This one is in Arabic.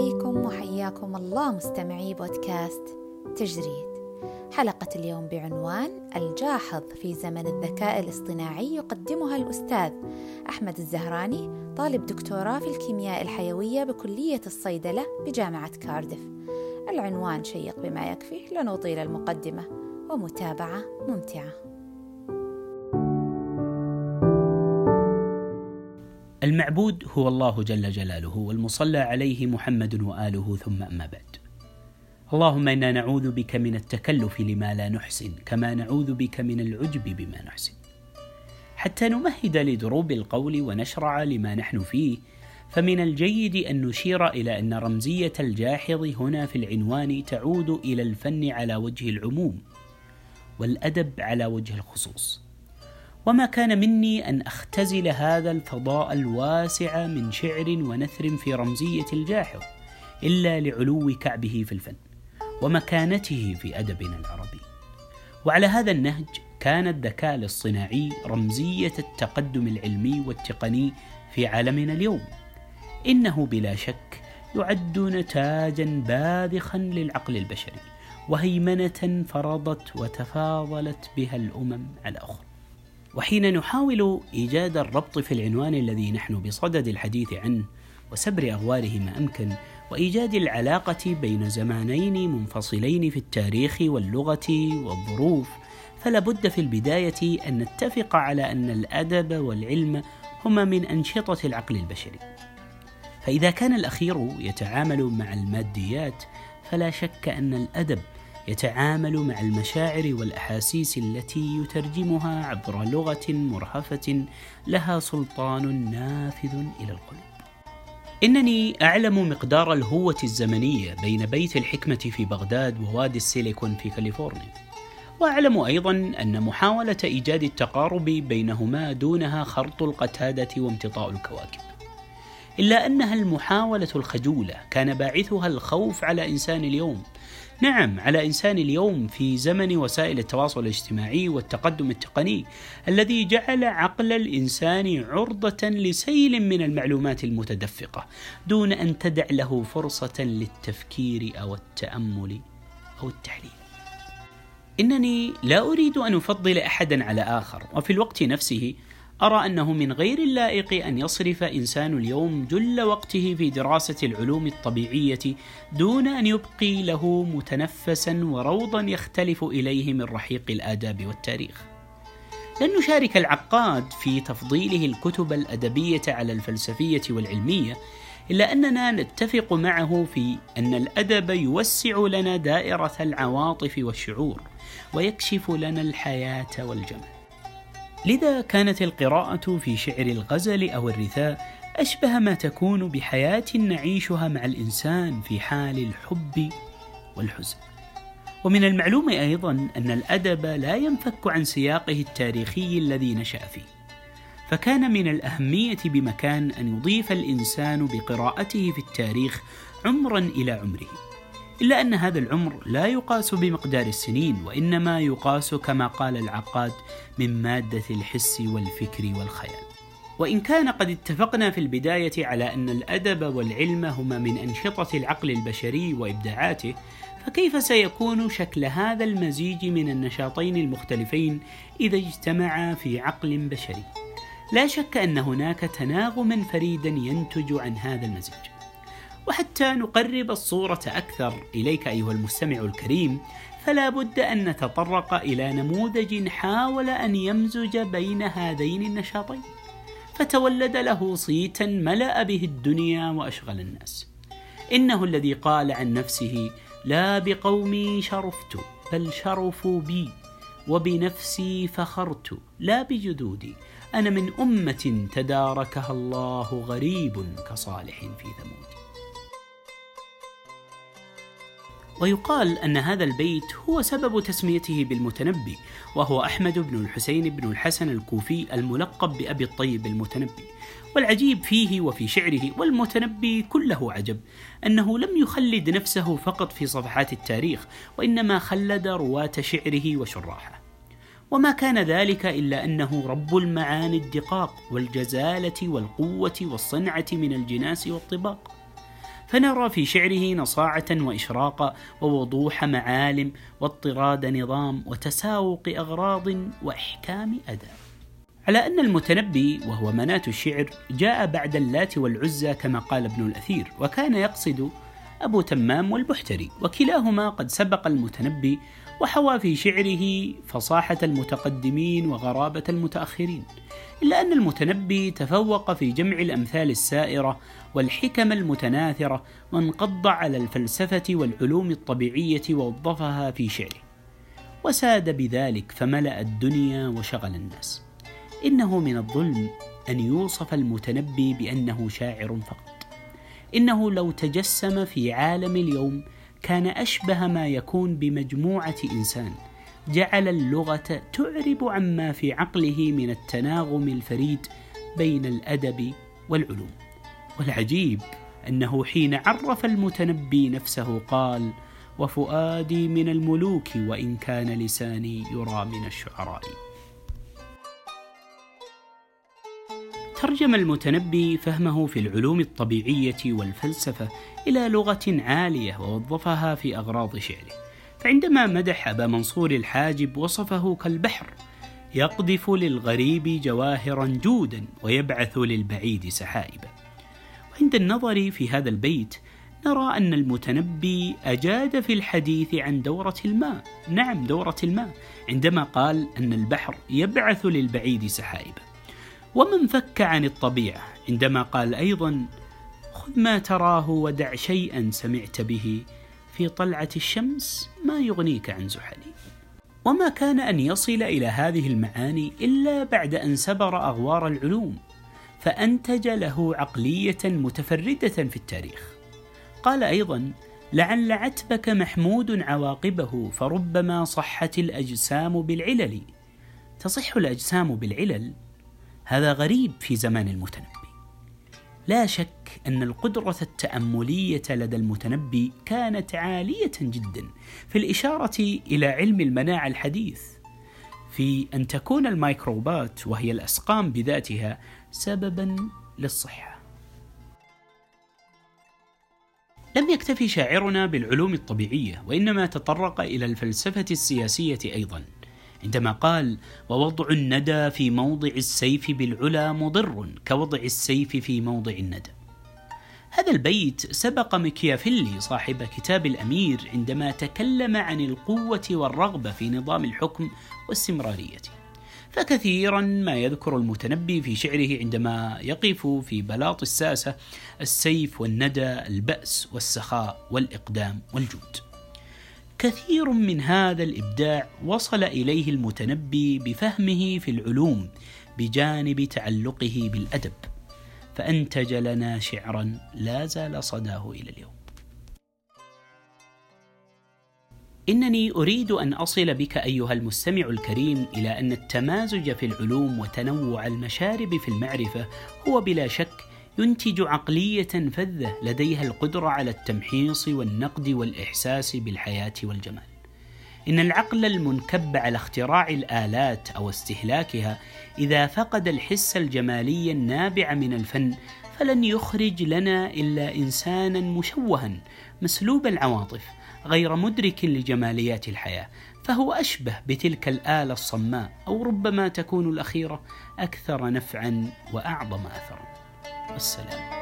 عليكم وحياكم الله مستمعي بودكاست تجريد. حلقة اليوم بعنوان الجاحظ في زمن الذكاء الاصطناعي يقدمها الأستاذ أحمد الزهراني طالب دكتوراه في الكيمياء الحيوية بكلية الصيدلة بجامعة كاردف العنوان شيق بما يكفي لنطيل المقدمة. ومتابعة ممتعة. المعبود هو الله جل جلاله والمصلى عليه محمد وآله ثم أما بعد. اللهم إنا نعوذ بك من التكلف لما لا نحسن كما نعوذ بك من العجب بما نحسن. حتى نمهد لدروب القول ونشرع لما نحن فيه فمن الجيد أن نشير إلى أن رمزية الجاحظ هنا في العنوان تعود إلى الفن على وجه العموم والأدب على وجه الخصوص. وما كان مني أن أختزل هذا الفضاء الواسع من شعر ونثر في رمزية الجاحظ إلا لعلو كعبه في الفن ومكانته في ادبنا العربي. وعلى هذا النهج كان الذكاء الاصطناعي رمزية التقدم العلمي والتقني في عالمنا اليوم. إنه بلا شك يعد نتاجا باذخا للعقل البشري وهيمنة فرضت وتفاضلت بها الأمم على أخرى وحين نحاول إيجاد الربط في العنوان الذي نحن بصدد الحديث عنه وسبر اغواره ما أمكن وإيجاد العلاقة بين زمانين منفصلين في التاريخ واللغة والظروف فلا بد في البداية أن نتفق على أن الأدب والعلم هما من أنشطة العقل البشري. فإذا كان الأخير يتعامل مع الماديات فلا شك أن الأدب يتعامل مع المشاعر والأحاسيس التي يترجمها عبر لغة مرهفة لها سلطان نافذ إلى القلوب. إنني أعلم مقدار الهوة الزمنية بين بيت الحكمة في بغداد ووادي السيليكون في كاليفورنيا. وأعلم أيضا أن محاولة إيجاد التقارب بينهما دونها خرط القتادة وامتطاء الكواكب. إلا أنها المحاولة الخجولة. كان باعثها الخوف على إنسان اليوم. نعم على إنسان اليوم في زمن وسائل التواصل الاجتماعي والتقدم التقني الذي جعل عقل الإنسان عرضة لسيل من المعلومات المتدفقة دون أن تدع له فرصة للتفكير أو التأمل أو التحليل. إنني لا أريد أن أفضل أحدا على آخر وفي الوقت نفسه أرى أنه من غير اللائق أن يصرف إنسان اليوم جل وقته في دراسة العلوم الطبيعية دون أن يبقي له متنفسا وروضا يختلف إليه من رحيق الآداب والتاريخ. لن نشارك العقاد في تفضيله الكتب الأدبية على الفلسفية والعلمية إلا أننا نتفق معه في أن الأدب يوسع لنا دائرة العواطف والشعور ويكشف لنا الحياة والجمال. لذا كانت القراءة في شعر الغزل أو الرثاء أشبه ما تكون بحياة نعيشها مع الإنسان في حال الحب والحزن. ومن المعلوم أيضا أن الأدب لا ينفك عن سياقه التاريخي الذي نشأ فيه. فكان من الأهمية بمكان أن يضيف الإنسان بقراءته في التاريخ عمرا إلى عمره. إلا أن هذا العمر لا يقاس بمقدار السنين وإنما يقاس كما قال العقاد من مادة الحس والفكر والخيال. وإن كان قد اتفقنا في البداية على أن الأدب والعلم هما من أنشطة العقل البشري وإبداعاته، فكيف سيكون شكل هذا المزيج من النشاطين المختلفين إذا اجتمعا في عقل بشري؟ لا شك أن هناك تناغما فريدا ينتج عن هذا المزيج. وحتى نقرب الصورة أكثر إليك أيها المستمع الكريم فلا بد أن نتطرق إلى نموذج حاول أن يمزج بين هذين النشاطين. فتولد له صيتا ملأ به الدنيا وأشغل الناس. إنه الذي قال عن نفسه لا بقومي شرفت بل شرفوا بي وبنفسي فخرت لا بجدودي أنا من أمة تداركها الله غريب كصالح في ثمود. ويقال أن هذا البيت هو سبب تسميته بالمتنبي وهو أحمد بن الحسين بن الحسن الكوفي الملقب بأبي الطيب المتنبي. والعجيب فيه وفي شعره والمتنبي كله عجب أنه لم يخلد نفسه فقط في صفحات التاريخ وإنما خلد رواة شعره وشراحه. وما كان ذلك إلا أنه رب المعاني الدقاق والجزالة والقوة والصنعة من الجناس والطباق. فنرى في شعره نصاعة وإشراقا ووضوح معالم واضطراد نظام وتساوق أغراض وإحكام أداء. على أن المتنبي وهو مناة الشعر جاء بعد اللات والعزى كما قال ابن الأثير وكان يقصد أبو تمام والبحتري وكلاهما قد سبق المتنبي وحوى في شعره فصاحة المتقدمين وغرابة المتأخرين إلا أن المتنبي تفوق في جمع الأمثال السائرة والحكم المتناثرة وانقض على الفلسفة والعلوم الطبيعية ووظفها في شعره. وساد بذلك فملأ الدنيا وشغل الناس. إنه من الظلم أن يوصف المتنبي بأنه شاعر فقط. إنه لو تجسم في عالم اليوم كان أشبه ما يكون بمجموعة إنسان جعل اللغة تعرب عما في عقله من التناغم الفريد بين الأدب والعلوم. والعجيب أنه حين عرف المتنبي نفسه قال وفؤادي من الملوك وإن كان لساني يرى من الشعراء. ترجم المتنبي فهمه في العلوم الطبيعية والفلسفة إلى لغة عالية ووظفها في أغراض شعره. فعندما مدح أبا منصور الحاجب وصفه كالبحر يقذف للغريب جواهرا جودا ويبعث للبعيد سحائبا. وعند النظر في هذا البيت نرى أن المتنبي أجاد في الحديث عن دورة الماء. نعم دورة الماء عندما قال أن البحر يبعث للبعيد سحائبا. ومن فك عن الطبيعة عندما قال أيضا خذ ما تراه ودع شيئا سمعت به في طلعة الشمس ما يغنيك عن زحلي. وما كان أن يصل إلى هذه المعاني إلا بعد أن سبر أغوار العلوم فأنتج له عقلية متفردة في التاريخ. قال أيضا لعل عتبك محمود عواقبه فربما صحت الأجسام بالعلل. تصح الأجسام بالعلل؟ هذا غريب في زمان المتنبي. لا شك أن القدرة التأملية لدى المتنبي كانت عالية جدا في الإشارة إلى علم المناعة الحديث. في أن تكون الميكروبات وهي الأسقام بذاتها سببا للصحة. لم يكتفي شاعرنا بالعلوم الطبيعية وإنما تطرق إلى الفلسفة السياسية أيضا. عندما قال ووضع الندى في موضع السيف بالعلا مضر كوضع السيف في موضع الندى. هذا البيت سبق مكيافيلي صاحب كتاب الأمير عندما تكلم عن القوة والرغبة في نظام الحكم واستمراريه فكثيرا ما يذكر المتنبي في شعره عندما يقف في بلاط الساسة السيف والندى البأس والسخاء والإقدام والجود. كثير من هذا الإبداع وصل إليه المتنبي بفهمه في العلوم بجانب تعلقه بالأدب فانتج لنا شعرا لا زال صداه إلى اليوم. إنني أريد أن أصل بك أيها المستمع الكريم إلى أن التمازج في العلوم وتنوع المشارب في المعرفة هو بلا شك ينتج عقلية فذة لديها القدرة على التمحيص والنقد والإحساس بالحياة والجمال. إن العقل المنكب على اختراع الآلات أو استهلاكها إذا فقد الحس الجمالي النابع من الفن فلن يخرج لنا إلا إنسانا مشوها مسلوب العواطف غير مدرك لجماليات الحياة فهو أشبه بتلك الآلة الصماء أو ربما تكون الأخيرة أكثر نفعا وأعظم اثرا. والسلام